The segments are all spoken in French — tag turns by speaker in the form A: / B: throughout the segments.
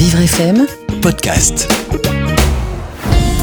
A: Vivre FM
B: podcast.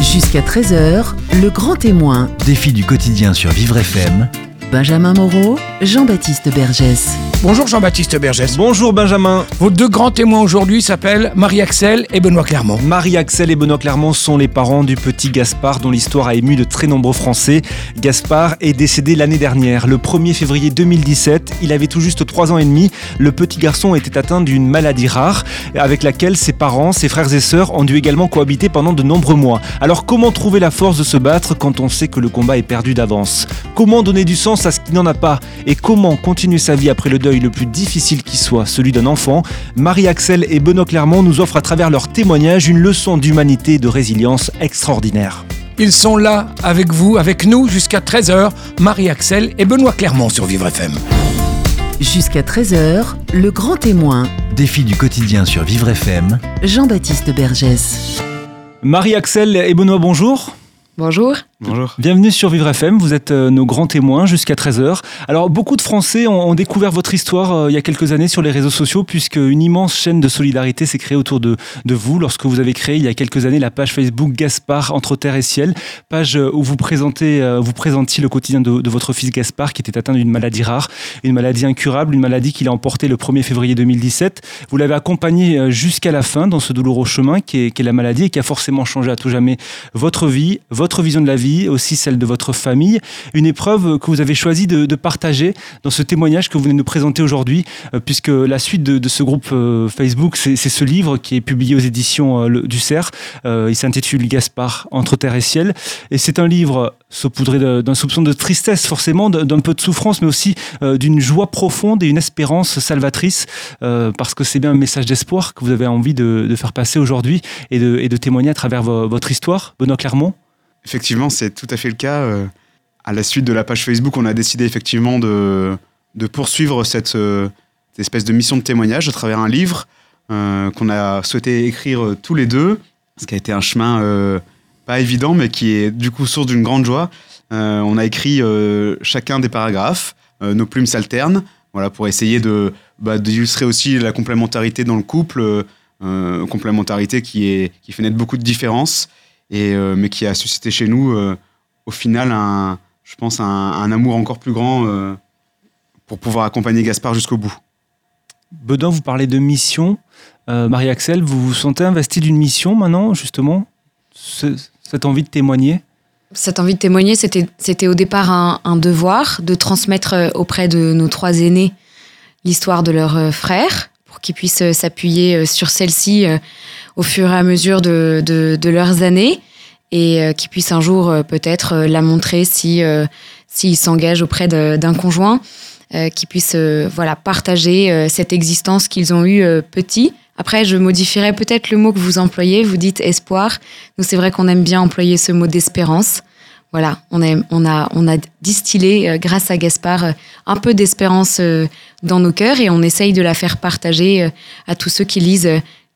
A: jusqu'à 13h, le grand témoin.
B: Défi du quotidien sur Vivre FM.
A: Benjamin Moreau, Jean-Baptiste Bergès.
C: Bonjour Jean-Baptiste Bergès.
D: Bonjour Benjamin.
C: Vos deux grands témoins aujourd'hui s'appellent Marie-Axel et Benoît Clermont.
D: Marie-Axel et Benoît Clermont sont les parents du petit Gaspard dont l'histoire a ému de très nombreux Français. Gaspard est décédé l'année dernière, le 1er février 2017. Il avait tout juste 3 ans et demi. Le petit garçon était atteint d'une maladie rare avec laquelle ses parents, ses frères et sœurs ont dû également cohabiter pendant de nombreux mois. Alors comment trouver la force de se battre quand on sait que le combat est perdu d'avance? Comment donner du sens à ce qui n'en a pas? Et comment continuer sa vie après le deuil le plus difficile qui soit, celui d'un enfant Marie-Axel et Benoît Clermont nous offrent à travers leur témoignage une leçon d'humanité et de résilience extraordinaire.
C: Ils sont là avec vous, avec nous, jusqu'à 13h. Marie-Axel et Benoît Clermont sur Vivre FM.
A: Jusqu'à 13h, le grand témoin.
B: Défi du quotidien sur Vivre FM.
A: Jean-Baptiste Bergès.
D: Marie-Axel et Benoît, bonjour.
E: Bonjour.
D: Bonjour. Bienvenue sur Vivre FM, vous êtes euh, nos grands témoins jusqu'à 13h. Alors beaucoup de Français ont, découvert votre histoire euh, il y a quelques années sur les réseaux sociaux puisque une immense chaîne de solidarité s'est créée autour de, de vous lorsque vous avez créé il y a quelques années la page Facebook Gaspard entre terre et ciel, page euh, où vous présentez vous présentiez le quotidien de, votre fils Gaspard qui était atteint d'une maladie rare, une maladie incurable, une maladie qu'il a emportée le 1er février 2017. Vous l'avez accompagné jusqu'à la fin dans ce douloureux chemin qui est la maladie et qui a forcément changé à tout jamais votre vie, votre vision de la vie, aussi celle de votre famille. Une épreuve que vous avez choisi de, partager dans ce témoignage que vous venez de nous présenter aujourd'hui, euh, puisque la suite de, ce groupe euh, Facebook, c'est ce livre qui est publié aux éditions euh, du CERF. Il s'intitule Gaspard, entre terre et ciel. Et c'est un livre saupoudré d'un soupçon de tristesse, forcément, d'un peu de souffrance, mais aussi d'une joie profonde et une espérance salvatrice, parce que c'est bien un message d'espoir que vous avez envie de, faire passer aujourd'hui et de, témoigner à travers vo- votre histoire. Benoît Clermont
F: Effectivement, c'est tout à fait le cas. Euh, À la suite de la page Facebook, on a décidé effectivement de, de poursuivre cette, euh, espèce de mission de témoignage à travers un livre euh, qu'on a souhaité écrire tous les deux, ce qui a été un chemin pas évident, mais qui est du coup source d'une grande joie. On a écrit chacun des paragraphes, nos plumes s'alternent, voilà, pour essayer de bah, d'illustrer aussi la complémentarité dans le couple, complémentarité qui, est, qui fait naître beaucoup de différences et, euh, mais qui a suscité chez nous, euh, au final, un, je pense, un, un amour encore plus grand euh, pour pouvoir accompagner Gaspard jusqu'au bout.
D: Bedin, vous parlez de mission. Euh, Marie-Axel, vous vous sentez investi d'une mission maintenant, justement Ce- Cette envie de témoigner?
E: Cette envie de témoigner, c'était c'était au départ un, un devoir de transmettre auprès de nos trois aînés l'histoire de leurs frères pour qu'ils puissent s'appuyer sur celle-ci au fur et à mesure de, de, de leurs années et euh, qu'ils puissent un jour euh, peut-être euh, la montrer si euh, s'ils s'engagent auprès d'un conjoint, qu'ils puissent voilà partager cette existence qu'ils ont eue petit. Après, je modifierais peut-être le mot que vous employez. Vous dites espoir. Nous, c'est vrai qu'on aime bien employer ce mot d'espérance. Voilà, on, aime- on, a, on a distillé, grâce à Gaspard, un peu d'espérance dans nos cœurs et on essaye de la faire partager à tous ceux qui lisent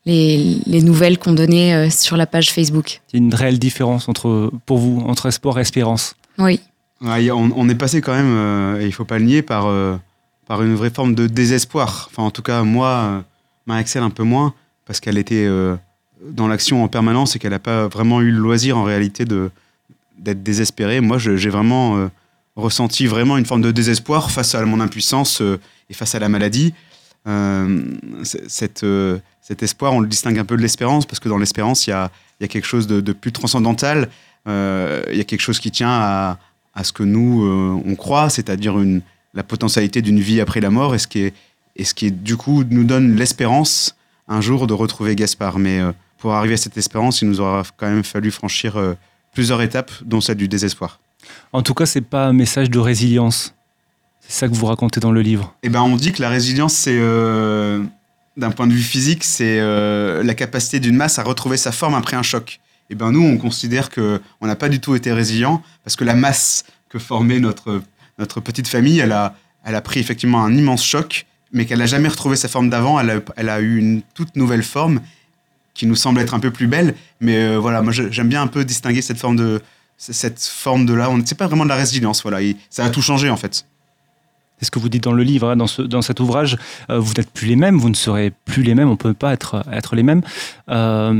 E: les, les nouvelles qu'on donnait euh, sur la page Facebook.
D: Il y a une réelle différence entre, pour vous entre espoir et espérance.
E: Oui,
F: Ouais, on, on est passé quand même, euh, et il faut pas le nier, par, euh, par une vraie forme de désespoir. Enfin, en tout cas, moi, euh, Marie-Axel un peu moins, parce qu'elle était euh, dans l'action en permanence et qu'elle n'a pas vraiment eu le loisir en réalité de d'être désespérée. Moi, j'ai vraiment euh, ressenti vraiment une forme de désespoir face à mon impuissance euh, et face à la maladie. Euh, cette, euh, cet espoir, on le distingue un peu de l'espérance, parce que dans l'espérance, il y a, y a quelque chose de, plus transcendantal. Euh, Il y a quelque chose qui tient à, à ce que nous, on croit, c'est-à-dire une, la potentialité d'une vie après la mort, et ce qui, et ce qui du coup, nous donne l'espérance un jour de retrouver Gaspard. Mais pour arriver à cette espérance, il nous aura quand même fallu franchir plusieurs étapes, dont celle du désespoir.
D: En tout cas, c'est pas un message de résilience. C'est ça que vous racontez dans le livre.
F: Eh ben, on dit que la résilience, c'est, euh, d'un point de vue physique, c'est euh, la capacité d'une masse à retrouver sa forme après un choc. Eh ben, nous, on considère que on n'a pas du tout été résilient parce que la masse que formait notre, notre petite famille, elle a, elle a pris effectivement un immense choc, mais qu'elle n'a jamais retrouvé sa forme d'avant. Elle a, elle a eu une toute nouvelle forme qui nous semble être un peu plus belle. Mais euh, voilà, moi, j'aime bien un peu distinguer cette forme de, cette forme de là. On ne sait pas vraiment de la résilience. Voilà, ça a tout changé en fait.
D: C'est ce que vous dites dans le livre, hein, dans, ce, dans cet ouvrage. Euh, vous n'êtes plus les mêmes, vous ne serez plus les mêmes, on ne peut pas être, être les mêmes. Euh,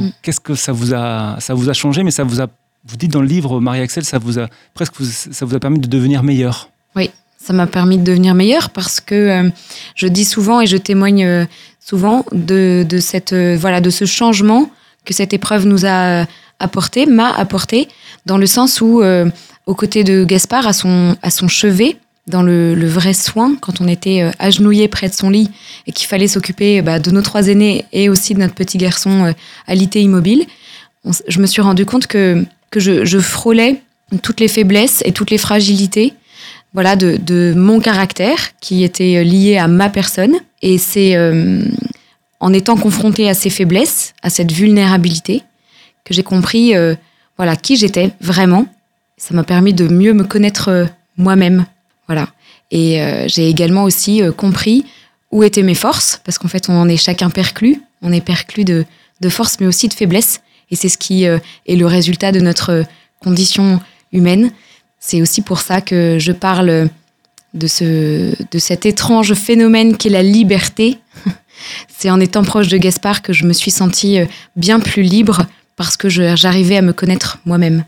E: Mm.
D: Qu'est-ce que ça vous, a, ça vous a changé Mais ça vous a. Vous dites dans le livre, Marie-Axel, ça vous a presque ça vous a permis de devenir meilleur.
E: Ça m'a permis de devenir meilleure parce que euh, je dis souvent et je témoigne euh, souvent de, de, cette, euh, voilà, de ce changement que cette épreuve nous a apporté, m'a apporté, dans le sens où, aux côtés de Gaspard, à son, à son chevet, dans le, vrai soin, quand on était euh, agenouillé près de son lit et qu'il fallait s'occuper bah, de nos trois aînés et aussi de notre petit garçon euh, alité immobile, on s- je me suis rendu compte que, je, frôlais toutes les faiblesses et toutes les fragilités voilà, de, mon caractère qui était lié à ma personne. Et c'est euh, en étant confrontée à ces faiblesses, à cette vulnérabilité, que j'ai compris euh, voilà, qui j'étais vraiment. Ça m'a permis de mieux me connaître euh, moi-même. Voilà. Et euh, j'ai également aussi euh, compris où étaient mes forces, parce qu'en fait, on en est chacun perclus. On est perclus de, de force, mais aussi de faiblesse. Et c'est ce qui euh, est le résultat de notre condition humaine. C'est aussi pour ça que je parle de, ce, de cet étrange phénomène qu'est la liberté. C'est en étant proche de Gaspard que je me suis sentie bien plus libre parce que j'arrivais à me connaître moi-même.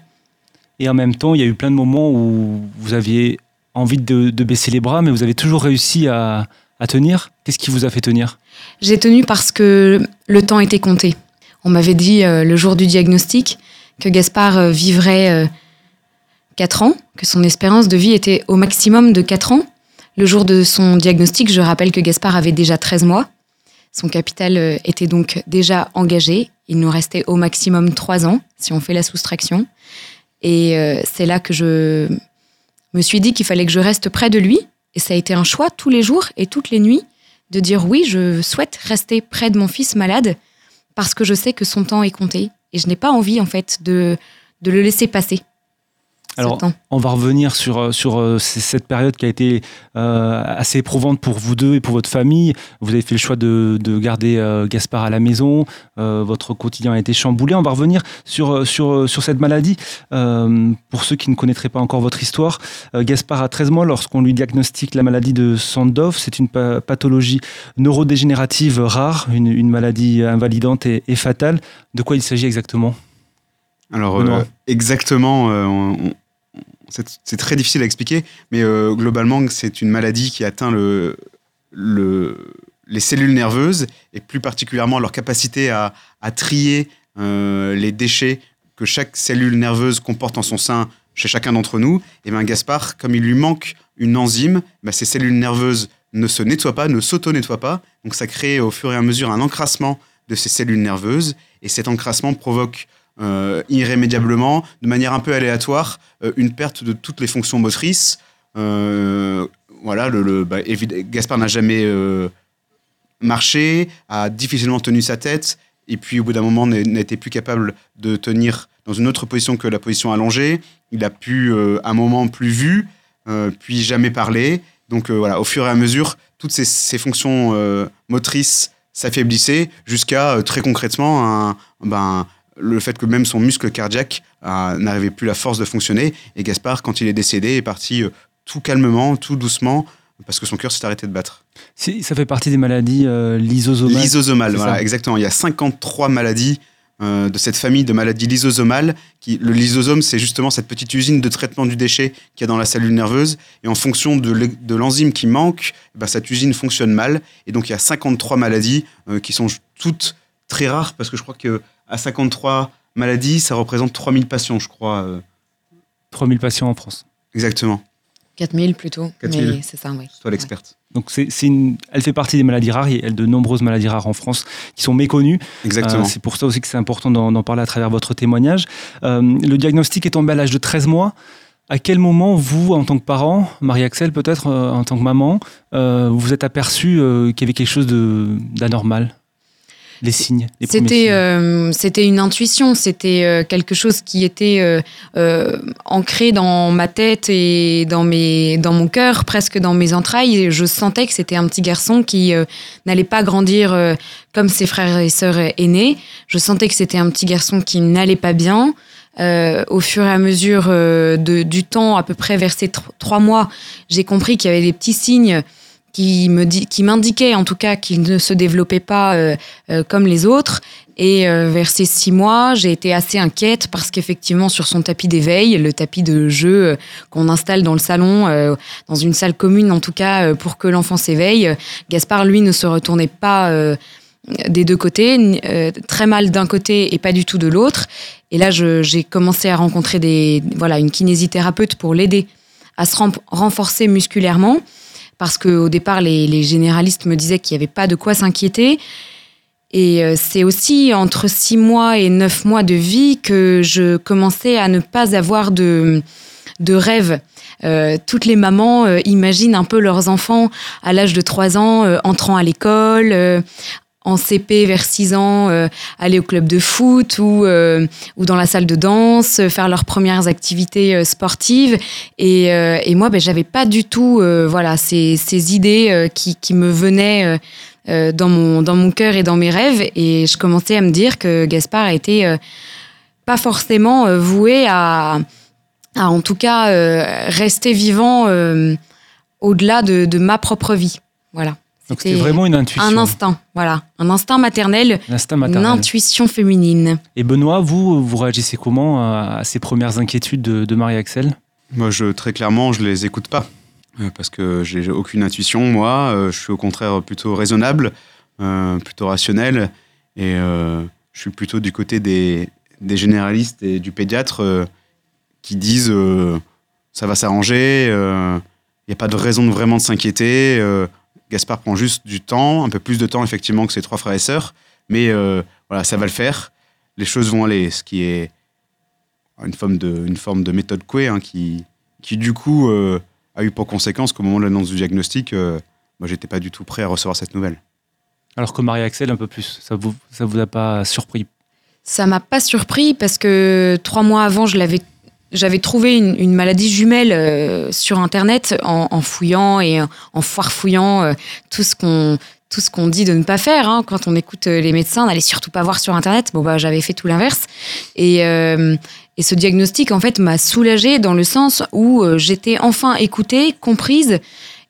D: Et en même temps, il y a eu plein de moments où vous aviez envie de, baisser les bras, mais vous avez toujours réussi à, tenir. Qu'est-ce qui vous a fait tenir?
E: J'ai tenu parce que le temps était compté. On m'avait dit euh, le jour du diagnostic que Gaspard euh, vivrait 4 ans, que son espérance de vie était au maximum de 4 ans. Le jour de son diagnostic, je rappelle que Gaspard avait déjà 13 mois. Son capital euh, était donc déjà engagé. Il nous restait au maximum 3 ans, si on fait la soustraction. Et euh, c'est là que je me suis dit qu'il fallait que je reste près de lui. Et ça a été un choix tous les jours et toutes les nuits de dire oui, je souhaite rester près de mon fils malade parce que je sais que son temps est compté et je n'ai pas envie en fait de, de le laisser passer.
D: Alors. On va revenir sur, euh, sur euh, cette période qui a été euh, assez éprouvante pour vous deux et pour votre famille. Vous avez fait le choix de, de garder euh, Gaspard à la maison. Euh, votre quotidien a été chamboulé. On va revenir sur, sur, sur cette maladie. Euh, pour ceux qui ne connaîtraient pas encore votre histoire, euh, Gaspard a 13 mois lorsqu'on lui diagnostique la maladie de Sandoff. C'est une pa- pathologie neurodégénérative rare, une, une maladie invalidante et, et fatale. De quoi il s'agit exactement?
F: Alors, euh, exactement, euh, on- c'est très difficile à expliquer, mais euh, globalement, c'est une maladie qui atteint le, le- les cellules nerveuses et plus particulièrement leur capacité à, à trier euh, les déchets que chaque cellule nerveuse comporte en son sein chez chacun d'entre nous. Et bien, Gaspard, comme il lui manque une enzyme, ben, ces cellules nerveuses ne se nettoient pas, ne s'auto-nettoient pas. Donc, ça crée au fur et à mesure un encrassement de ces cellules nerveuses. Et cet encrassement provoque euh, irrémédiablement, de manière un peu aléatoire, euh, une perte de toutes les fonctions motrices. Euh, voilà, le, bah, Gaspard n'a jamais euh, marché, a difficilement tenu sa tête, et puis au bout d'un moment n'était plus capable de tenir dans une autre position que la position allongée. Il a pu, euh, un moment, plus vu, puis jamais parler. Donc voilà, au fur et à mesure, toutes ces, ces fonctions motrices s'affaiblissaient jusqu'à très concrètement un, ben, le fait que même son muscle cardiaque euh, n'avait plus la force de fonctionner. Et Gaspard, quand il est décédé, est parti euh, tout calmement, tout doucement, parce que son cœur s'est arrêté de battre.
D: Ça fait partie des maladies euh, lysosomales.
F: Lysosomale,
D: c'est
F: voilà, exactement. Il y a 53 maladies euh, de cette famille de maladies lysosomales. Qui, le lysosome, c'est justement cette petite usine de traitement du déchet qu'il y a dans la cellule nerveuse. Et en fonction de l'e- de l'enzyme qui manque, eh ben, cette usine fonctionne mal. Et donc, il y a 53 maladies euh, qui sont toutes très rares, parce que je crois que à 53 maladies, ça représente 3000 patients, je crois. euh,
D: 3000 patients en France.
F: exactement.
E: 4000 plutôt.
F: 4000.
E: Mais c'est ça, oui.
F: Toi l'experte.
D: Donc c'est, c'est une- elle fait partie des maladies rares. Il y a de nombreuses maladies rares en France qui sont méconnues.
F: Exactement.
D: Euh, c'est pour ça aussi que c'est important d'en, d'en parler à travers votre témoignage. Euh, le diagnostic est tombé à l'âge de 13 mois. À quel moment, vous, en tant que parent, Marie-Axel peut-être, euh, en tant que maman, euh, vous vous êtes aperçu euh, qu'il y avait quelque chose de, d'anormal? Les signes
E: C'était euh, c'était une intuition, c'était euh, quelque chose qui était euh, ancré dans ma tête et dans, mes, dans mon cœur, presque dans mes entrailles. Et je sentais que c'était un petit garçon qui euh, n'allait pas grandir comme ses frères et sœurs aînés. Je sentais que c'était un petit garçon qui n'allait pas bien. euh, au fur et à mesure euh, de, du temps, à peu près vers ces tr- trois mois, j'ai compris qu'il y avait des petits signes qui me di- qui m'indiquaient en tout cas qu'il ne se développait pas euh, euh, comme les autres. Et euh, vers ces six mois, j'ai été assez inquiète parce qu'effectivement, sur son tapis d'éveil, le tapis de jeu qu'on installe dans le salon, dans une salle commune en tout cas, pour que l'enfant s'éveille, Gaspard, lui, ne se retournait pas des deux côtés, très mal d'un côté et pas du tout de l'autre. Et là, j'ai commencé à rencontrer des, voilà, une kinésithérapeute pour l'aider à se ren- renforcer musculairement. Parce qu'au départ, les, généralistes me disaient qu'il n'y avait pas de quoi s'inquiéter. Et euh, c'est aussi entre six mois et neuf mois de vie que je commençais à ne pas avoir de, de rêve. Euh, toutes les mamans euh, imaginent un peu leurs enfants à l'âge de 3 ans entrant à l'école, en CP vers 6 ans, euh, aller au club de foot ou, euh, ou dans la salle de danse, euh, faire leurs premières activités sportives. Et, et moi, ben, j'avais pas du tout voilà, ces, ces idées qui, qui me venaient dans, mon, dans mon cœur et dans mes rêves. Et je commençais à me dire que Gaspard était pas forcément voué à, à, en tout cas, rester vivant au-delà de, de ma propre vie. Voilà.
D: Donc c'était vraiment une intuition.
E: Un instinct, voilà. Un instinct maternel,
D: L'instinct
E: une
D: maternel.
E: intuition féminine.
D: Et Benoît, vous, vous réagissez comment à, à ces premières inquiétudes de, de Marie-Axel?
F: Moi, je, très clairement, je les écoute pas. Euh, parce que j'ai aucune intuition, moi. Euh, je suis au contraire plutôt raisonnable, euh, plutôt rationnel. Et euh, je suis plutôt du côté des, des généralistes et du pédiatre euh, qui disent euh, ça va s'arranger, il n'y a pas de raison de vraiment de s'inquiéter. Gaspard prend juste du temps, un peu plus de temps effectivement que ses trois frères et sœurs, mais euh, voilà, ça va le faire. Les choses vont aller, ce qui est une forme de, une forme de méthode Coué hein, qui, qui du coup euh, a eu pour conséquence qu'au moment de l'annonce du diagnostic, euh, moi j'étais pas du tout prêt à recevoir cette nouvelle.
D: Alors que Marie-Axel, un peu plus. Ça vous, ça vous a pas surpris?
E: Ça m'a pas surpris parce que trois mois avant, je l'avais, j'avais trouvé une, maladie jumelle euh, sur Internet en, fouillant et en, farfouillant euh, tout ce qu'on tout dit de ne pas faire hein. quand on écoute euh, les médecins, n'allez surtout pas voir sur Internet. Bon bah j'avais fait tout l'inverse et euh, ce diagnostic en fait m'a soulagée dans le sens où j'étais enfin écoutée, comprise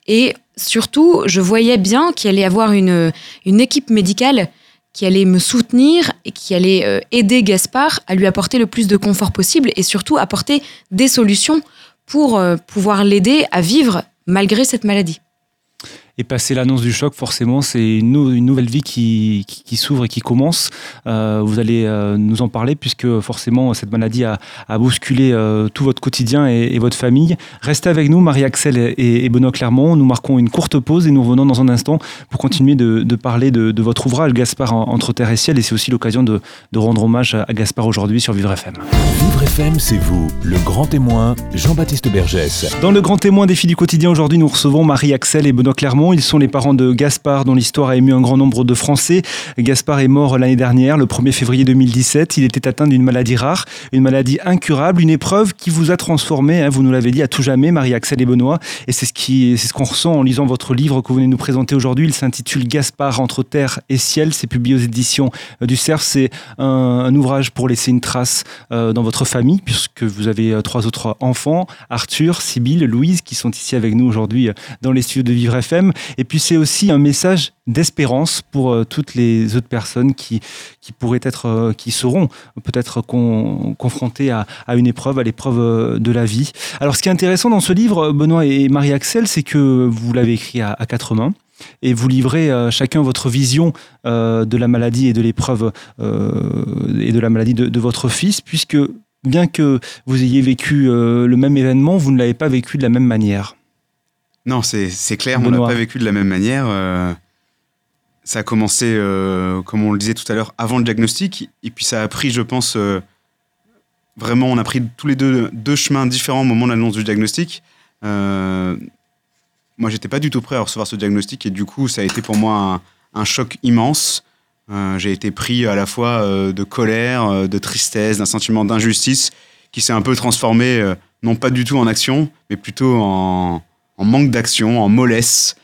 E: et surtout je voyais bien qu'il allait y avoir une une équipe médicale qui allait me soutenir et qui allait euh, aider Gaspard à lui apporter le plus de confort possible et surtout apporter des solutions pour euh, pouvoir l'aider à vivre malgré cette maladie.
D: Et passer l'annonce du choc, forcément, c'est une, nou- une nouvelle vie qui, qui, qui s'ouvre et qui commence. Euh, vous allez euh, nous en parler puisque forcément cette maladie a, a bousculé euh, tout votre quotidien et, et votre famille. Restez avec nous, Marie-Axel et, et Benoît Clermont. Nous marquons une courte pause et nous revenons dans un instant pour continuer de, de parler de, de votre ouvrage Gaspard en- entre terre et ciel. Et c'est aussi l'occasion de, de rendre hommage à Gaspard aujourd'hui sur Vivre FM.
B: Vivre FM, c'est vous, le grand témoin, Jean-Baptiste Bergès.
D: Dans le grand témoin défi du quotidien, aujourd'hui, nous recevons Marie-Axel et Benoît Clermont. Ils sont les parents de Gaspard, dont l'histoire a ému un grand nombre de Français. Gaspard est mort l'année dernière, le 1er février 2017. Il était atteint d'une maladie rare, une maladie incurable, une épreuve qui vous a transformé, hein, vous nous l'avez dit, à tout jamais, Marie-Axel et Benoît. Et c'est ce c'est ce qu'on ressent en lisant votre livre que vous venez nous présenter aujourd'hui. Il s'intitule Gaspard entre terre et ciel. C'est publié aux éditions euh, du Cerf. C'est un, ouvrage pour laisser une trace euh, dans votre famille, puisque vous avez euh, trois autres enfants, Arthur, Sybille, Louise, qui sont ici avec nous aujourd'hui dans les studios de Vivre FM. Et puis c'est aussi un message d'espérance pour euh, toutes les autres personnes qui, pourraient être, euh, qui seront peut-être con- confrontées à, une épreuve, à l'épreuve euh, de la vie. Alors ce qui est intéressant dans ce livre, Benoît et Marie-Axel, c'est que vous l'avez écrit à, quatre mains. Et vous livrez chacun votre vision de la maladie et de l'épreuve et de la maladie de, votre fils, puisque bien que vous ayez vécu le même événement, vous ne l'avez pas vécu de la même manière.
F: Non, c'est clair, on l'a
D: Benoît.
F: pas vécu de la même manière. euh, ça a commencé, euh, comme on le disait tout à l'heure, avant le diagnostic, et puis ça a pris, je pense, euh, vraiment, on a pris tous les deux deux chemins différents au moment de l'annonce du diagnostic. Moi, j'étais pas du tout prêt à recevoir ce diagnostic, et du coup, ça a été pour moi un, un choc immense. J'ai été pris à la fois de colère, de tristesse, d'un sentiment d'injustice qui s'est un peu transformé, non pas du tout en action, mais plutôt en, en manque d'action, en mollesse.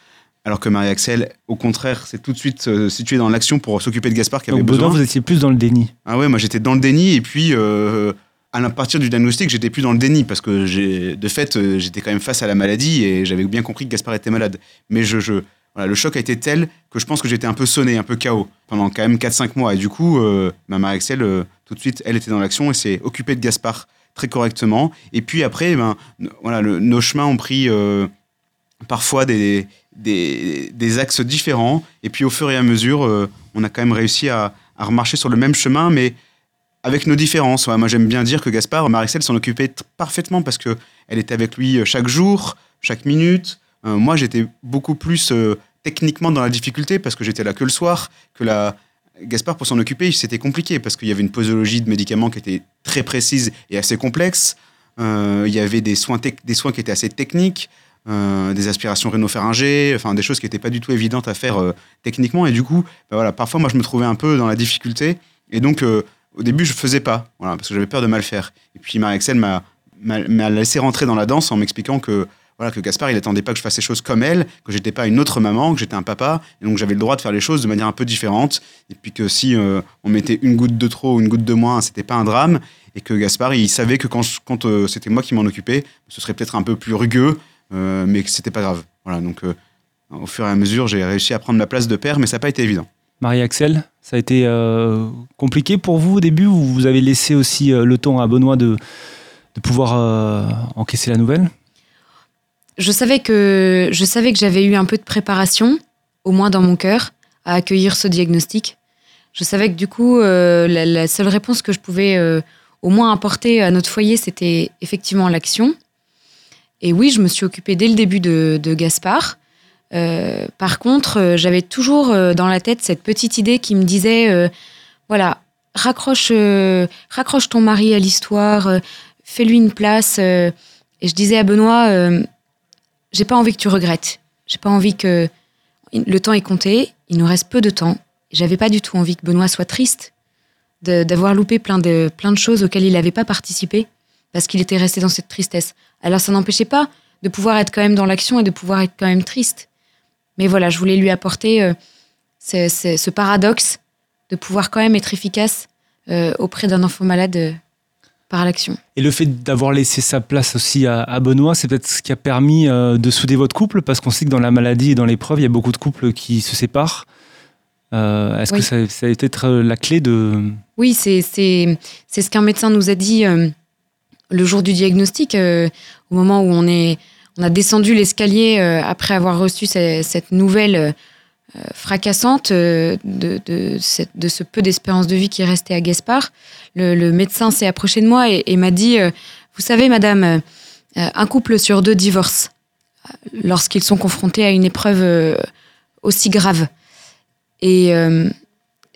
F: Alors que Marie-Axel, au contraire, s'est tout de suite euh, située dans l'action pour s'occuper de Gaspard qui avait
D: Donc
F: besoin.
D: vous étiez plus dans le déni.
F: Ah ouais, moi j'étais dans le déni et puis euh, à partir du diagnostic, j'étais plus dans le déni parce que j'ai, de fait, euh, j'étais quand même face à la maladie et j'avais bien compris que Gaspard était malade. Mais je, je voilà, le choc a été tel que je pense que j'étais un peu sonné, un peu chaos pendant quand même 4-5 mois. Et du coup, euh, ma mère Axel, euh, tout de suite, elle était dans l'action et s'est occupée de Gaspard très correctement. Et puis après, ben, voilà, nos chemins ont pris parfois des, des, axes différents. Et puis au fur et à mesure, on a quand même réussi à, à remarcher sur le même chemin, mais avec nos différences. moi, j'aime bien dire que Gaspard, Marie-Excel s'en occupait parfaitement parce qu'elle était avec lui chaque jour, chaque minute. Euh, moi, j'étais beaucoup plus euh, techniquement dans la difficulté parce que j'étais là que le soir, que la, Gaspard, pour s'en occuper, c'était compliqué parce qu'il y avait une posologie de médicaments qui était très précise et assez complexe. Euh, il y avait des soins, des soins qui étaient assez techniques, des aspirations rhinopharyngées, enfin des choses qui n'étaient pas du tout évidentes à faire techniquement. Et du coup, bah voilà, parfois, moi, je me trouvais un peu dans la difficulté. Et donc, au début, je faisais pas, voilà, parce que j'avais peur de mal faire. Et puis, Marie-Excel m'a laissé rentrer dans la danse en m'expliquant que voilà, que Gaspard, il attendait pas que je fasse les choses comme elle, que j'étais pas une autre maman, que j'étais un papa, et donc j'avais le droit de faire les choses de manière un peu différente, et puis que si euh, on mettait une goutte de trop ou une goutte de moins, c'était pas un drame, et que Gaspard, il savait que quand, euh, c'était moi qui m'en occupais, ce serait peut-être un peu plus rugueux, euh, mais que c'était pas grave. Voilà, donc au fur et à mesure, j'ai réussi à prendre ma place de père, mais ça n'a pas été évident.
D: Marie-Axel, ça a été compliqué pour vous au début ou vous avez laissé aussi le temps à Benoît de, de pouvoir encaisser la nouvelle?
E: Je savais que je savais que j'avais eu un peu de préparation, au moins dans mon cœur, à accueillir ce diagnostic. Je savais que du coup, euh, la, seule réponse que je pouvais euh, au moins apporter à notre foyer, c'était effectivement l'action. Et oui, je me suis occupée dès le début de, Gaspard. Euh, par contre, j'avais toujours dans la tête cette petite idée qui me disait, voilà, raccroche, raccroche ton mari à l'histoire, fais-lui une place. et je disais à Benoît, j'ai pas envie que tu regrettes. J'ai pas envie que le temps est compté. Il nous reste peu de temps. J'avais pas du tout envie que Benoît soit triste d'avoir loupé plein de, plein de choses auxquelles il n'avait pas participé parce qu'il était resté dans cette tristesse. Alors ça n'empêchait pas de pouvoir être quand même dans l'action et de pouvoir être quand même triste. Mais voilà, je voulais lui apporter euh, ce, paradoxe de pouvoir quand même être efficace euh, auprès d'un enfant malade euh, l'action.
D: Et le fait d'avoir laissé sa place aussi à, Benoît, c'est peut-être ce qui a permis de souder votre couple, parce qu'on sait que dans la maladie et dans l'épreuve, il y a beaucoup de couples qui se séparent. Est-ce que ça, ça, a été la clé de...
E: Oui, c'est ce qu'un médecin nous a dit le jour du diagnostic, au moment où on, est, on a descendu l'escalier après avoir reçu cette nouvelle euh, fracassante euh, de, de, ce peu d'espérance de vie qui restait à Gaspard. Le, médecin s'est approché de moi et, m'a dit, euh, vous savez, madame, un couple sur deux divorce lorsqu'ils sont confrontés à une épreuve aussi grave. Et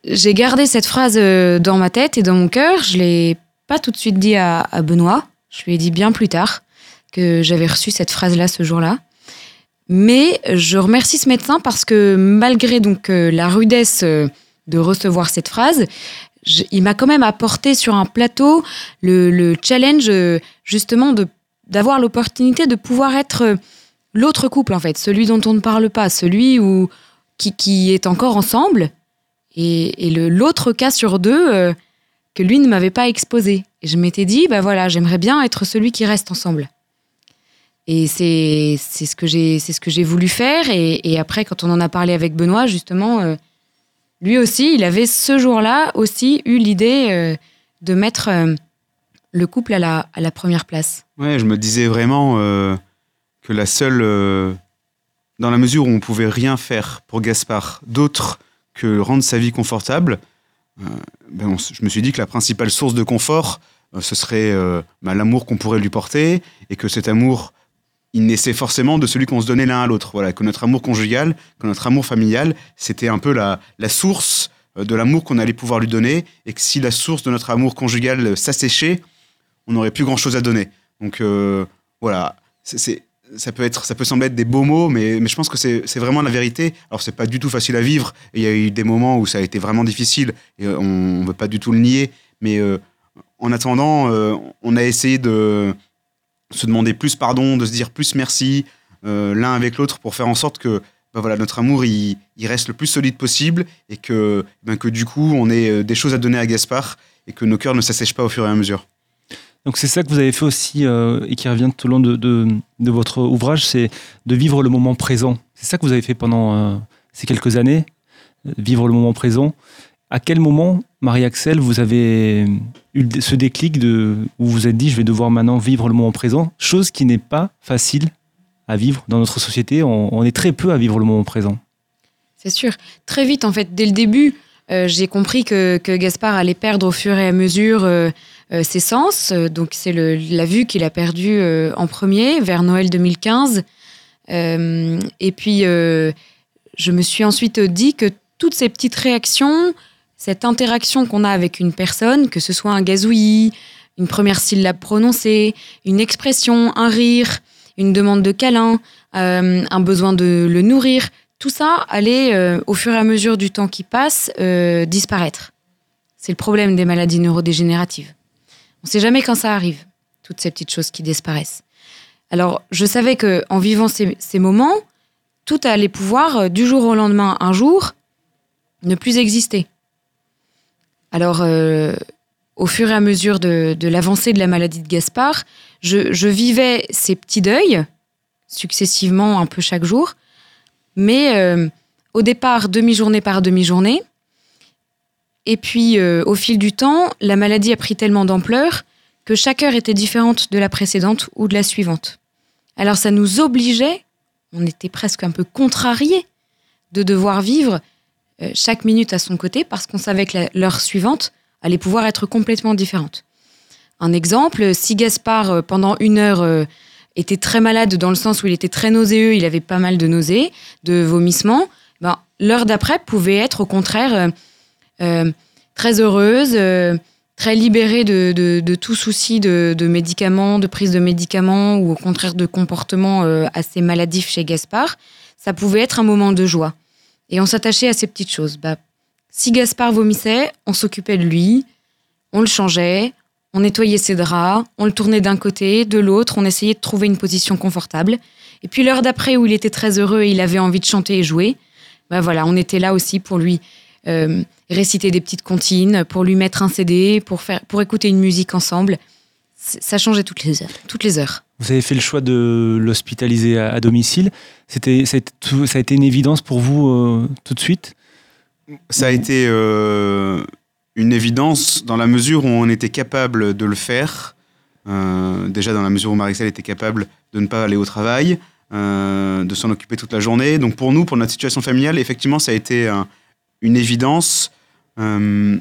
E: j'ai gardé cette phrase dans ma tête et dans mon cœur. Je l'ai pas tout de suite dit à, Benoît. Je lui ai dit bien plus tard que j'avais reçu cette phrase-là ce jour-là. Mais je remercie ce médecin parce que malgré donc euh, la rudesse euh, de recevoir cette phrase, il m'a quand même apporté sur un plateau le, challenge euh, justement d'avoir l'opportunité de pouvoir être l'autre couple en fait, celui dont on ne parle pas, celui où qui, qui est encore ensemble et, et l'autre cas sur deux que lui ne m'avait pas exposé. Et je m'étais dit bah voilà, j'aimerais bien être celui qui reste ensemble. Et c'est ce que j'ai c'est ce que j'ai voulu faire. Et, après, quand on en a parlé avec Benoît, justement, euh, lui aussi, il avait ce jour-là aussi eu l'idée euh, de mettre euh, le couple à la, à la première place.
F: Ouais, je me disais vraiment que la seule, dans la mesure où on pouvait rien faire pour Gaspard d'autre que rendre sa vie confortable, ben je me suis dit que la principale source de confort, ce serait ben, l'amour qu'on pourrait lui porter et que cet amour il naissait forcément de celui qu'on se donnait l'un à l'autre. Voilà, que notre amour conjugal, que notre amour familial, c'était un peu la, la source euh, de l'amour qu'on allait pouvoir lui donner, et que si la source de notre amour conjugal s'asséchait, on n'aurait plus grand-chose à donner. Donc euh, voilà, c'est, ça peut être, ça peut sembler être des beaux mots, mais, je pense que c'est, vraiment la vérité. Alors c'est pas du tout facile à vivre. Il y a eu des moments où ça a été vraiment difficile, et on ne veut pas du tout le nier. Mais euh, en attendant, on a essayé de se demander plus pardon, de se dire plus merci euh, l'un avec l'autre pour faire en sorte que bah voilà, notre amour il, reste le plus solide possible et que, ben que du coup on ait euh, des choses à donner à Gaspard et que nos cœurs ne s'assèchent pas au fur et à mesure.
D: Donc c'est ça que vous avez fait aussi euh, et qui revient tout au long de, de, votre ouvrage, c'est de vivre le moment présent. C'est ça que vous avez fait pendant euh, ces quelques années, vivre le moment présent. À quel moment, Marie-Axel, vous avez eu ce déclic de, où vous vous êtes dit, je vais devoir maintenant vivre le moment présent, chose qui n'est pas facile à vivre dans notre société. On est très peu à vivre le moment présent.
E: C'est sûr. Très vite, en fait, dès le début, euh, j'ai compris que, que Gaspard allait perdre au fur et à mesure euh, euh, ses sens. Donc, c'est la vue qu'il a perdue en premier, vers Noël 2015. Euh, et puis, je me suis ensuite dit que toutes ces petites réactions, cette interaction qu'on a avec une personne, que ce soit un gazouillis, une première syllabe prononcée, une expression, un rire, une demande de câlin, un besoin de le nourrir, tout ça allait, euh, au fur et à mesure du temps qui passe, euh, disparaître. C'est le problème des maladies neurodégénératives. On ne sait jamais quand ça arrive, toutes ces petites choses qui disparaissent. Alors, je savais que en vivant ces, moments, tout allait pouvoir, euh, du jour au lendemain, un jour, ne plus exister. Alors, au fur et à mesure de, l'avancée de la maladie de Gaspard, je vivais ces petits deuils, successivement, un peu chaque jour, mais euh, au départ, demi-journée par demi-journée. Et puis, euh, au fil du temps, la maladie a pris tellement d'ampleur que chaque heure était différente de la précédente ou de la suivante. Alors, ça nous obligeait, on était presque un peu contrariés de devoir vivre euh, chaque minute à son côté parce qu'on savait que l'heure suivante allait pouvoir être complètement différente. Un exemple, si Gaspard, pendant une heure, était très malade dans le sens où il était très nauséeux, il avait pas mal de nausées, de vomissements, ben, l'heure d'après pouvait être au contraire euh, euh, très heureuse, euh, très libérée de, tout souci de, médicaments, de prise de médicaments ou au contraire de comportements assez maladifs chez Gaspard. Ça pouvait être un moment de joie. Et on s'attachait à ces petites choses. Bah, si Gaspard vomissait, on s'occupait de lui, on le changeait, on nettoyait ses draps, on le tournait d'un côté, de l'autre, on essayait de trouver une position confortable. Et puis l'heure d'après où il était très heureux et il avait envie de chanter et jouer, bah voilà, on était là aussi pour lui euh, réciter des petites comptines, pour lui mettre un CD, pour, faire, pour écouter une musique ensemble. Ça changeait toutes les heures. Toutes les heures.
D: Vous avez fait le choix de l'hospitaliser à, à domicile. C'était, ça, a été tout- ça a été une évidence pour vous euh, tout de suite?
F: Ça a été euh, une évidence dans la mesure où on était capable de le faire. Euh, déjà dans la mesure où Maricel était capable de ne pas aller au travail, euh, de s'en occuper toute la journée. Donc pour nous, pour notre situation familiale, effectivement, ça a été un- une évidence euh,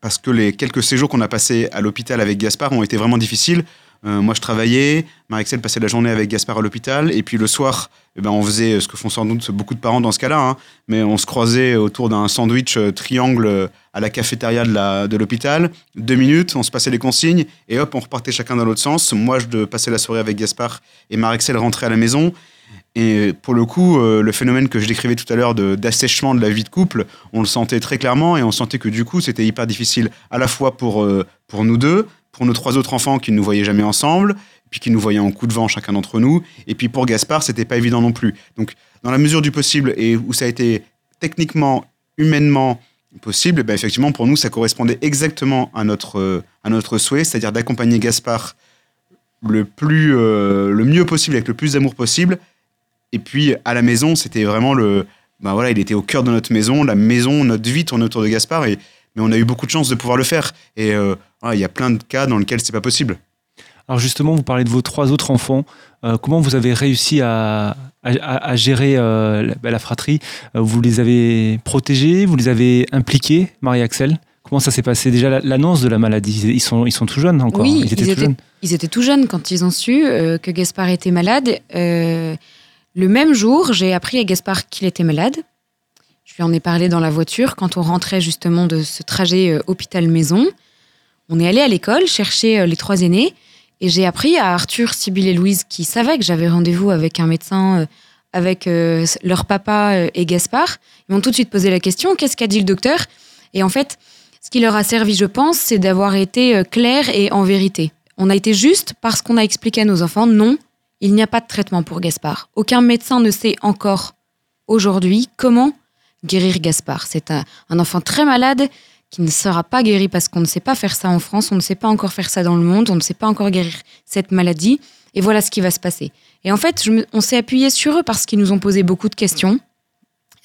F: parce que les quelques séjours qu'on a passés à l'hôpital avec Gaspard ont été vraiment difficiles. Euh, moi, je travaillais, Marixel passait la journée avec Gaspard à l'hôpital, et puis le soir, eh ben, on faisait ce que font sans doute beaucoup de parents dans ce cas-là, hein, mais on se croisait autour d'un sandwich euh, triangle euh, à la cafétéria de de l'hôpital. Deux minutes, on se passait les consignes, et hop, on repartait chacun dans l'autre sens. Moi, je de- passais la soirée avec Gaspard, et Marixel rentrait à la maison. Et pour le coup, le phénomène que je décrivais tout à l'heure de- d'assèchement de la vie de couple, on le sentait très clairement et on sentait que du coup, c'était hyper difficile à la fois pour, pour nous deux, pour nos trois autres enfants qui ne nous voyaient jamais ensemble, puis qui nous voyaient en coup de vent chacun d'entre nous, et puis pour Gaspard, c'était pas évident non plus. Donc, dans la mesure du possible et où ça a été techniquement, humainement possible, ben effectivement, pour nous, ça correspondait exactement à notre, euh, à notre souhait, c'est-à-dire d'accompagner Gaspard le, plus, euh, le mieux possible, avec le plus d'amour possible. Et puis, à la maison, c'était vraiment le. Ben voilà, il était au cœur de notre maison, la maison, notre vie tournait autour de Gaspard, et, mais on a eu beaucoup de chance de pouvoir le faire. Et euh, voilà, il y a plein de cas dans lesquels c'est pas possible.
D: Alors justement, vous parlez de vos trois autres enfants. Euh, comment vous avez réussi à, à- à- gérer euh, la, bah, la fratrie? Euh, Vous les avez protégés? Vous les avez impliqués, Marie-Axel? Comment ça s'est passé? Déjà, la- l'annonce de la maladie, ils sont, ils sont tout jeunes encore.
E: Oui,
D: ils étaient
E: ils
D: tout
E: étaient-
D: jeunes.
E: Ils étaient tout jeunes quand ils ont su euh, que Gaspard était malade. Euh, le même jour, j'ai appris à Gaspard qu'il était malade. Je lui en ai parlé dans la voiture quand on rentrait justement de ce trajet euh, hôpital-maison. On est allé à l'école chercher euh, les trois aînés et j'ai appris à Arthur, Sybille et Louise qui savaient que j'avais rendez-vous avec un médecin, euh, avec euh, leur papa et Gaspard. Ils m'ont tout de suite posé la question qu'est-ce qu'a dit le docteur? Et en fait, ce qui leur a servi, je pense, c'est d'avoir été clair et en vérité. On a été juste parce qu'on a expliqué à nos enfants non, il n'y a pas de traitement pour Gaspard. Aucun médecin ne sait encore aujourd'hui comment guérir Gaspard. C'est un enfant très malade qui ne sera pas guéri parce qu'on ne sait pas faire ça en France, on ne sait pas encore faire ça dans le monde, on ne sait pas encore guérir cette maladie. Et voilà ce qui va se passer. Et en fait, on s'est appuyé sur eux parce qu'ils nous ont posé beaucoup de questions.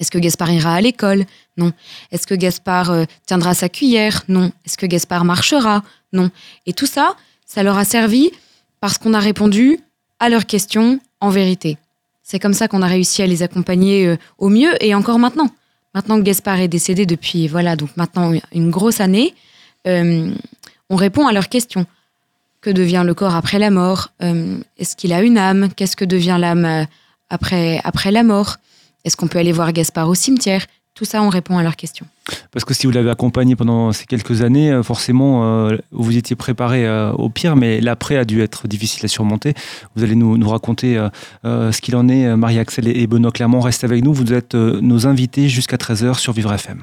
E: Est-ce que Gaspard ira à l'école? Non. Est-ce que Gaspard euh, tiendra sa cuillère? Non. Est-ce que Gaspard marchera? Non. Et tout ça, ça leur a servi parce qu'on a répondu à leurs questions en vérité. C'est comme ça qu'on a réussi à les accompagner euh, au mieux et encore maintenant. Maintenant que Gaspard est décédé depuis, voilà, donc maintenant une grosse année, euh, on répond à leurs questions. Que devient le corps après la mort? Euh, Est-ce qu'il a une âme? Qu'est-ce que devient l'âme euh, après, après la mort? Est-ce qu'on peut aller voir Gaspard au cimetière? Tout ça, on répond à leurs questions.
D: Parce que si vous l'avez accompagné pendant ces quelques années, euh, forcément, euh, vous étiez préparé euh, au pire, mais l'après a dû être difficile à surmonter. Vous allez nous, nous raconter euh, euh, ce qu'il en est. Euh, Marie-Axel et Benoît Clermont restent avec nous. Vous êtes euh, nos invités jusqu'à 13h sur Vivre FM.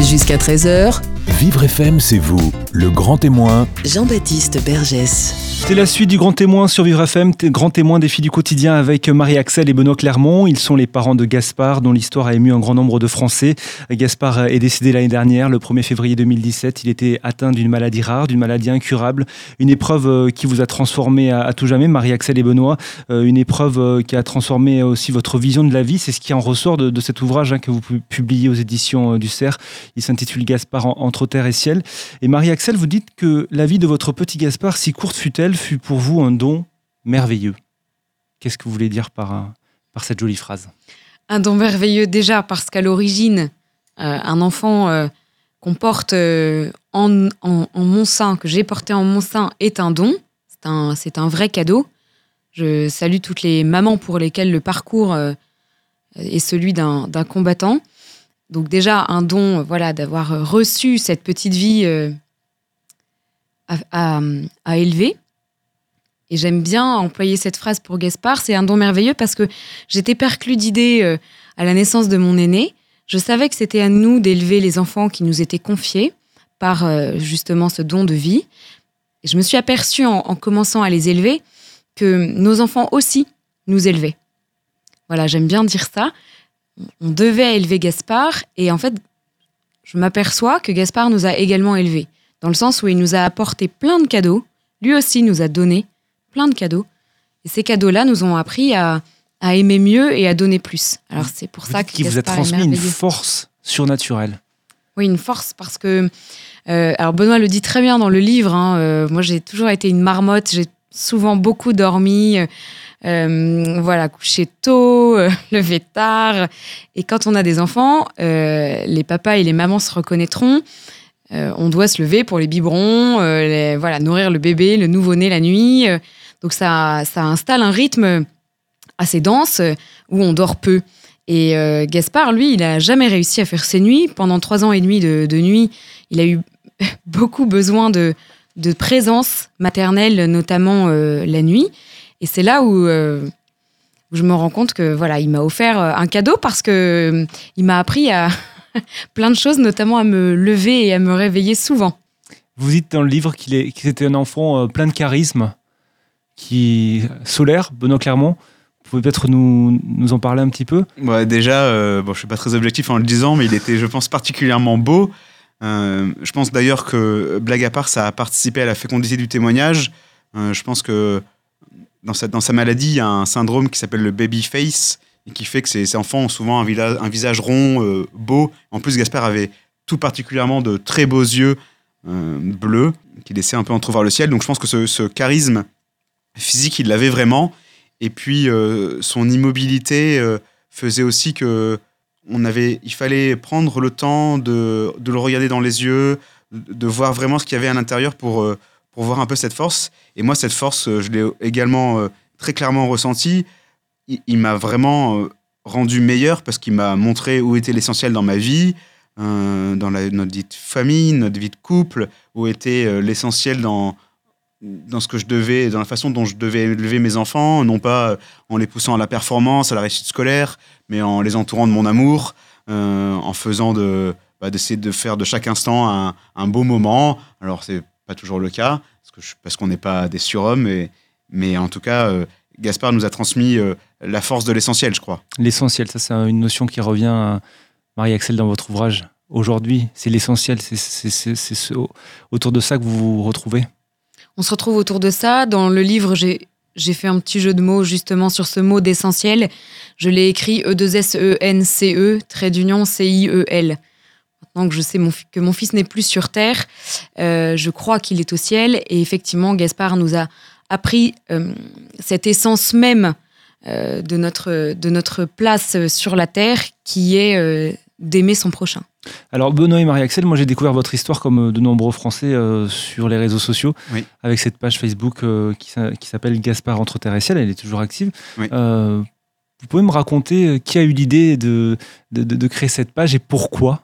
A: Jusqu'à 13h,
B: Vivre FM, c'est vous, le grand témoin,
A: Jean-Baptiste Bergès.
D: C'est la suite du Grand Témoin sur Vivre FM, grand témoin des filles du quotidien avec Marie-Axel et Benoît Clermont. Ils sont les parents de Gaspard, dont l'histoire a ému un grand nombre de Français. Gaspard est décédé l'année dernière, le 1er février 2017. Il était atteint d'une maladie rare, d'une maladie incurable. Une épreuve euh, qui vous a transformé à, tout jamais, Marie-Axel et Benoît. Euh, Une épreuve euh, qui a transformé aussi votre vision de la vie. C'est ce qui en ressort de, cet ouvrage hein, que vous pu- publiez aux éditions du CERF. Il s'intitule Gaspard en- entre terre et ciel. Et Marie-Axel, vous dites que la vie de votre petit Gaspard, si courte fut-elle, fut pour vous un don merveilleux. Qu'est-ce que vous voulez dire par, par cette jolie phrase?
E: Un don merveilleux déjà parce qu'à l'origine, un enfant euh, qu'on porte euh, en, en- mon sein, que j'ai porté en mon sein, est un don. C'est un, c'est un vrai cadeau. Je salue toutes les mamans pour lesquelles le parcours euh, est celui d'un d'un combattant. Donc déjà un don, euh, voilà, d'avoir reçu cette petite vie euh, à, à- à élever. Et j'aime bien employer cette phrase pour Gaspard. C'est un don merveilleux parce que j'étais perclue d'idées euh, à la naissance de mon aîné. Je savais que c'était à nous d'élever les enfants qui nous étaient confiés par euh, justement ce don de vie. Et je me suis aperçue en, en commençant à les élever que nos enfants aussi nous élevaient. Voilà, j'aime bien dire ça. On devait élever Gaspard et en fait, je m'aperçois que Gaspard nous a également élevés, dans le sens où il nous a apporté plein de cadeaux. Lui aussi nous a donné plein de cadeaux. Et ces cadeaux-là nous ont appris à, à aimer mieux et à donner plus. Alors c'est pour
D: Vous
E: ça que
D: qu'il vous a transmis une force surnaturelle.
E: Oui, une force parce que. euh, alors, Benoît le dit très bien dans le livre. hein, euh, moi, j'ai toujours été une marmotte. J'ai souvent beaucoup dormi. euh, voilà, couché tôt, levé tard. Et quand on a des enfants, les papas et les mamans se reconnaîtront. On doit se lever pour les biberons, les- voilà, nourrir le bébé, le nouveau-né la nuit. donc, ça, ça installe un rythme assez dense euh, où on dort peu. Et euh, Gaspard, lui, il a jamais réussi à faire ses nuits. Pendant trois ans et demi de, de nuit, il a eu beaucoup besoin de, de présence maternelle, notamment euh, la nuit. Et c'est là où, je me rends compte que voilà, il m'a offert un cadeau parce que il m'a appris à plein de choses, notamment à me lever et à me réveiller souvent.
D: Vous dites dans le livre qu'il était un enfant plein de charisme, qui solaire, Benoît Clermont. Vous pouvez peut-être nous, en parler un petit peu
F: Ouais, déjà, euh, bon, je suis pas très objectif en le disant, mais il était, je pense, particulièrement beau. Euh, je pense d'ailleurs que, blague à part, ça a participé à la fécondité du témoignage. Euh, je pense que dans sa, maladie, il y a un syndrome qui s'appelle le baby face, et qui fait que ces, enfants ont souvent un, visage rond, beau. En plus, Gaspard avait tout particulièrement de très beaux yeux bleus, qui laissaient un peu entrevoir le ciel. Donc je pense que ce charisme physique, il l'avait vraiment. Et puis, euh, son immobilité euh, faisait aussi que on avait, il fallait prendre le temps de, de le regarder dans les yeux, de, voir vraiment ce qu'il y avait à l'intérieur pour, euh, pour voir un peu cette force. Et moi, cette force, je l'ai également très clairement ressentie. Il, m'a vraiment rendu meilleur parce qu'il m'a montré où était l'essentiel dans ma vie, dans notre vie de famille, notre vie de couple, où était l'essentiel dans, dans ce que je devais, dans la façon dont je devais élever mes enfants, non pas euh, en les poussant à la performance, à la réussite scolaire, mais en les entourant de mon amour, euh, en faisant de, bah, d'essayer de faire de chaque instant un, beau moment. Alors c'est pas toujours le cas, parce, que parce qu'on n'est pas des surhommes, mais, mais en tout cas, euh, Gaspard nous a transmis la force de l'essentiel, je crois.
D: L'essentiel, ça c'est une notion qui revient Marie-Axel dans votre ouvrage. aujourd'hui C'est l'essentiel, c'est c'est- c'est- c'est ce- autour de ça que vous vous retrouvez?
E: On se retrouve autour de ça. Dans le livre, j'ai j'ai fait un petit jeu de mots justement sur ce mot d'essentiel. Je l'ai écrit E E-2-S-E-N-C-E, trait d'union C-I-E-L. Maintenant que je sais que mon fils n'est plus sur Terre, euh, je crois qu'il est au ciel. Et effectivement, Gaspard nous a appris euh, cette essence même euh, de, notre, de notre place sur la Terre, qui est d'aimer son prochain.
D: Alors Benoît et Marie-Axel, moi j'ai découvert votre histoire comme euh, de nombreux Français euh, sur les réseaux sociaux,
F: Oui.
D: avec cette page Facebook euh, qui s'a- qui s'appelle Gaspard entre terre et ciel, elle est toujours active.
F: Oui.
D: Euh, vous pouvez me raconter qui a eu l'idée de, de, de- de créer cette page et pourquoi?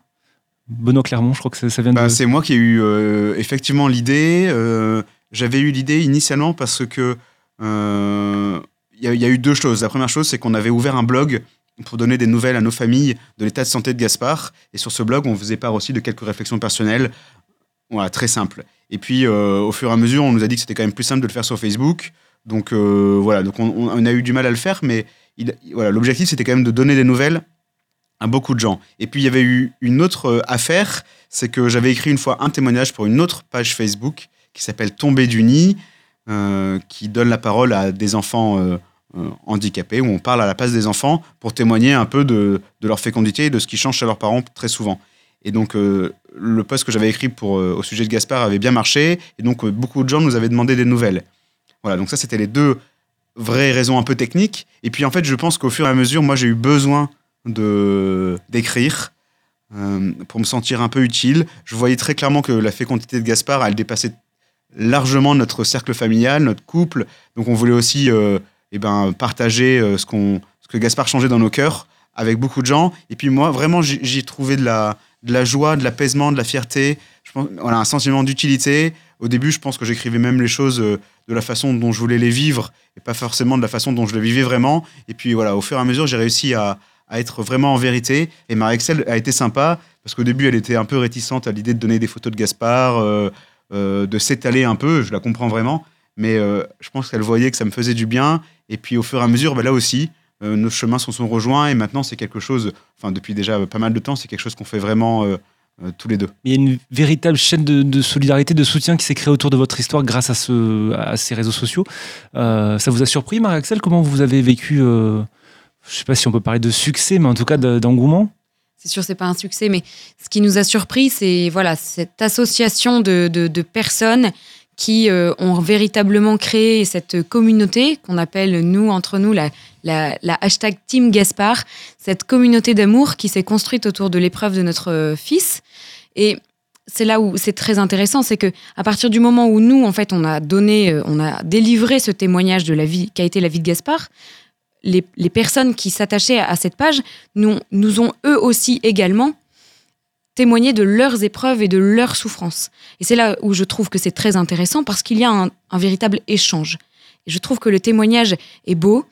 D: Benoît Clermont, je crois que ça, ça vient de...
F: Bah, c'est moi qui ai eu euh, effectivement l'idée. euh, J'avais eu l'idée initialement parce que euh, il y, a- il y a eu deux choses. La première chose, c'est qu'on avait ouvert un blog pour donner des nouvelles à nos familles de l'état de santé de Gaspard. Et sur ce blog, on faisait part aussi de quelques réflexions personnelles, voilà, très simples. Et puis, euh, au fur et à mesure, on nous a dit que c'était quand même plus simple de le faire sur Facebook. Donc euh, voilà, donc on, a eu du mal à le faire, mais il- voilà, l'objectif c'était quand même de donner des nouvelles à beaucoup de gens. Et puis il y avait eu une autre euh, affaire, c'est que j'avais écrit une fois un témoignage pour une autre page Facebook qui s'appelle Tomber du nid, qui donne la parole à des enfants handicapés, où on parle à la place des enfants pour témoigner un peu de, leur fécondité et de ce qui change chez leurs parents très souvent. Et donc euh, le post que j'avais écrit pour, euh, au sujet de Gaspard avait bien marché, et donc euh, beaucoup de gens nous avaient demandé des nouvelles. Voilà, donc ça c'était les deux vraies raisons un peu techniques. Et puis en fait, je pense qu'au fur et à mesure, moi j'ai eu besoin de d'écrire euh, pour me sentir un peu utile. Je voyais très clairement que la fécondité de Gaspard, elle dépassait largement notre cercle familial, notre couple. Donc on voulait aussi euh, eh ben, partager euh, ce, ce que Gaspard changeait dans nos cœurs avec beaucoup de gens. Et puis moi, vraiment, j'y ai trouvé de la, de la joie, de l'apaisement, de la fierté. Je voilà, un sentiment d'utilité. Au début, je pense que j'écrivais même les choses euh, de la façon dont je voulais les vivre et pas forcément de la façon dont je les vivais vraiment. Et puis voilà, au fur et à mesure, j'ai réussi à, être vraiment en vérité. Et Marie-Excel a été sympa parce qu'au début, elle était un peu réticente à l'idée de donner des photos de Gaspard, euh, de s'étaler un peu. Je la comprends vraiment. Mais euh, je pense qu'elle voyait que ça me faisait du bien. Et puis au fur et à mesure, bah, là aussi, euh, nos chemins se sont rejoints. Et maintenant, c'est quelque chose, enfin depuis déjà pas mal de temps, c'est quelque chose qu'on fait vraiment euh, euh, tous les deux.
D: Il y a une véritable chaîne de, de solidarité, de soutien qui s'est créée autour de votre histoire grâce à, ce, à ces réseaux sociaux. Euh, ça vous a surpris, Marie-Axel Comment vous avez vécu, euh, je ne sais pas si on peut parler de succès, mais en tout cas de- d'engouement?
E: C'est sûr, c'est pas un succès, mais ce qui nous a surpris, c'est voilà cette association de, de- de personnes qui euh, ont véritablement créé cette communauté qu'on appelle nous entre nous la, la, hashtag Team Gaspard, cette communauté d'amour qui s'est construite autour de l'épreuve de notre euh, fils. Et c'est là où c'est très intéressant, c'est que à partir du moment où nous, en fait, on a donné, euh, on a délivré ce témoignage de la vie qu'a été la vie de Gaspard, les, les personnes qui s'attachaient à cette page nous, nous ont eux aussi également témoigné de leurs épreuves et de leurs souffrances. Et c'est là où je trouve que c'est très intéressant parce qu'il y a un, un véritable échange. Et je trouve que le témoignage est beau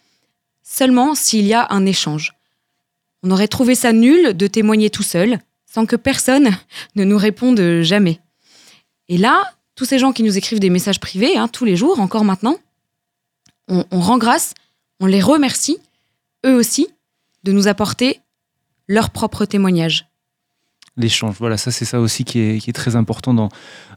E: seulement s'il y a un échange. On aurait trouvé ça nul de témoigner tout seul, sans que personne ne nous réponde jamais. Et là, tous ces gens qui nous écrivent des messages privés, hein, tous les jours, encore maintenant, on, on rend grâce, on les remercie, eux aussi, de nous apporter leur propre témoignage.
D: L'échange, voilà, ça c'est ça aussi qui est, qui est très important dans,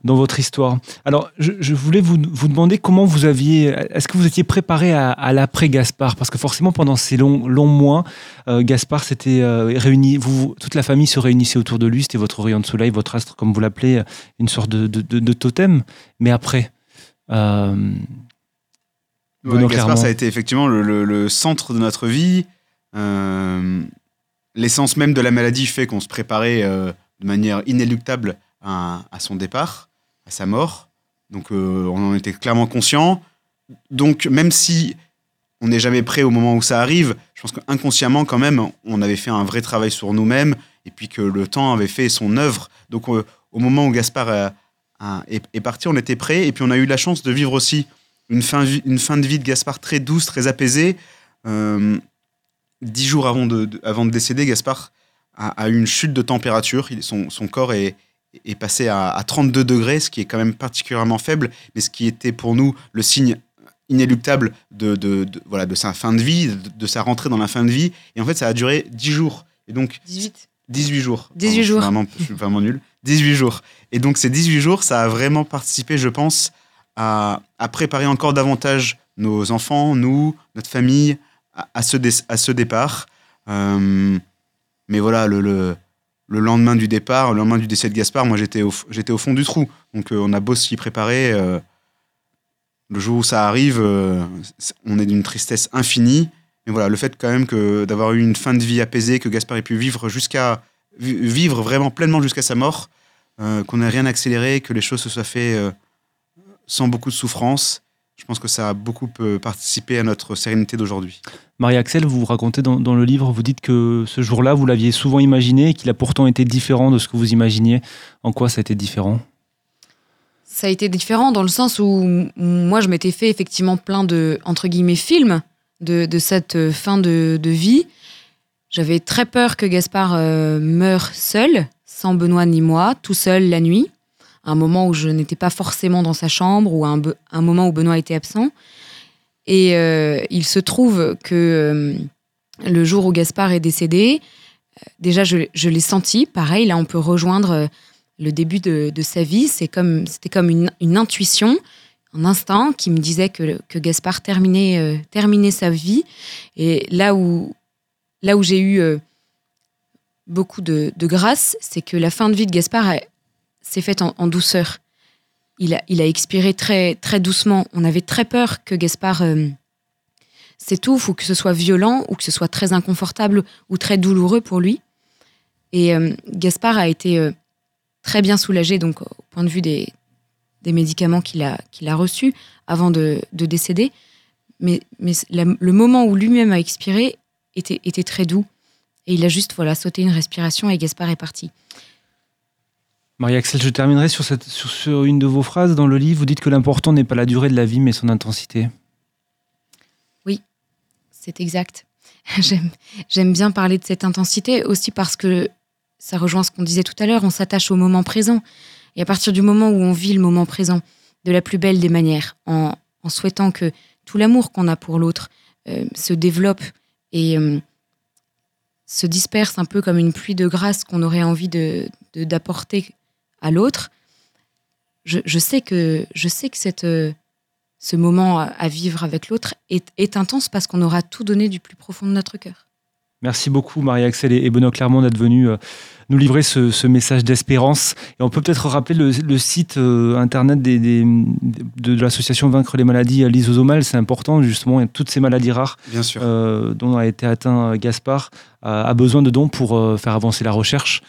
D: dans votre histoire. Alors, je, je voulais vous, vous demander comment vous aviez, est-ce que vous étiez préparé à, à l'après Gaspard? Parce que forcément, pendant ces longs, longs mois, euh, Gaspard s'était euh, réuni, vous, toute la famille se réunissait autour de lui, c'était votre rayon de soleil, votre astre, comme vous l'appelez, une sorte de, de, de- de totem. Mais après, euh,
F: Ouais, Gaspard, ça a été effectivement le, le- le centre de notre vie. Euh, L'essence même de la maladie fait qu'on se préparait euh, de manière inéluctable à, son départ, à sa mort. Donc euh, on en était clairement conscient. Donc même si on n'est jamais prêt au moment où ça arrive, je pense qu'inconsciemment quand même, on avait fait un vrai travail sur nous-mêmes et puis que le temps avait fait son œuvre. Donc euh, au moment où Gaspard est, parti, on était prêt et puis on a eu la chance de vivre aussi une fin, une fin de vie de Gaspard très douce, très apaisée. Dix jours avant de, de- avant de décéder, Gaspard a, a eu une chute de température. Son, son corps est, est passé à, à 32 degrés, ce qui est quand même particulièrement faible, mais ce qui était pour nous le signe inéluctable de, de- de- voilà, de sa fin de vie, de, de sa rentrée dans la fin de vie. Et en fait, ça a duré dix jours. Et donc,
E: 18.
F: 18 jours.
E: 18
F: Pardon, je suis
E: jours.
F: vraiment- Je suis vraiment nul. 18 jours. Et donc, ces 18 jours, ça a vraiment participé, je pense, à, à préparer encore davantage nos enfants, nous, notre famille, à, ce, à ce départ. Euh, mais voilà, le, le, le lendemain du départ, le lendemain du décès de Gaspard, moi, j'étais au, au fond du trou. Donc, euh, on a beau s'y préparer. euh, le jour où ça arrive, on est d'une tristesse infinie. Mais voilà, le fait quand même que d'avoir eu une fin de vie apaisée, que Gaspard ait pu vivre jusqu'à vi- vivre vraiment pleinement jusqu'à sa mort, qu'on n'ait rien accéléré, que les choses se soient faites sans beaucoup de souffrance, je pense que ça a beaucoup euh, participé à notre sérénité d'aujourd'hui.
D: Marie-Axel, vous racontez dans, dans le livre, vous dites que ce jour-là, vous l'aviez souvent imaginé et qu'il a pourtant été différent de ce que vous imaginiez. En quoi ça a été différent?
E: Ça a été différent dans le sens où moi, je m'étais fait effectivement plein de, entre guillemets, films de, de cette euh, fin de, de vie. J'avais très peur que Gaspard euh, meure seul, sans Benoît ni moi, tout seul la nuit. Un moment où je n'étais pas forcément dans sa chambre ou un, moment où Benoît était absent. Et euh, il se trouve que euh, le jour où Gaspard est décédé, euh, déjà je, l'ai senti. Pareil, là on peut rejoindre le début de, sa vie. C'est comme, c'était comme une, intuition, un instinct qui me disait que, que Gaspard terminait, terminait sa vie. Et là où, là où j'ai eu beaucoup de, grâce, c'est que la fin de vie de Gaspard s'est faite en, douceur. Il a, expiré très, très doucement. On avait très peur que Gaspard euh, s'étouffe ou que ce soit violent ou que ce soit très inconfortable ou très douloureux pour lui. Et euh, Gaspard a été euh, très bien soulagé donc au point de vue des, médicaments qu'il a, reçus avant de, de décéder. Mais, le moment où lui-même a expiré était, était très doux. Et il a juste voilà, sauté une respiration et Gaspard est parti.
D: Marie-Axel, je terminerai sur, une de vos phrases dans le livre. Vous dites que l'important n'est pas la durée de la vie, mais son intensité.
E: C'est exact. J'aime, bien parler de cette intensité aussi parce que ça rejoint ce qu'on disait tout à l'heure, on s'attache au moment présent. Et à partir du moment où on vit le moment présent de la plus belle des manières, en, souhaitant que tout l'amour qu'on a pour l'autre euh, se développe et euh, se disperse un peu comme une pluie de grâce qu'on aurait envie d'apporter l'autre, je, sais que, je sais que euh, ce moment à- à vivre avec l'autre est, est intense parce qu'on aura tout donné du plus profond de notre cœur.
D: Merci beaucoup, Marie-Axel et Benoît Clermont, d'être venus euh, nous livrer ce, ce message d'espérance. Et on peut peut-être rappeler le, le site euh, internet des, des- de, de l'association Vaincre les maladies euh, lysosomales. C'est important, justement, et toutes ces maladies rares
F: Bien sûr.
D: euh, dont a été atteint euh, Gaspard a, a besoin de dons pour euh, faire avancer la recherche.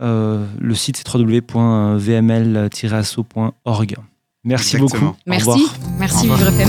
D: Euh, le site, c'est www.vml-asso.org. Merci
F: Exactement.
D: beaucoup. Au
E: Merci.
D: revoir.
E: Merci. Vivre FM.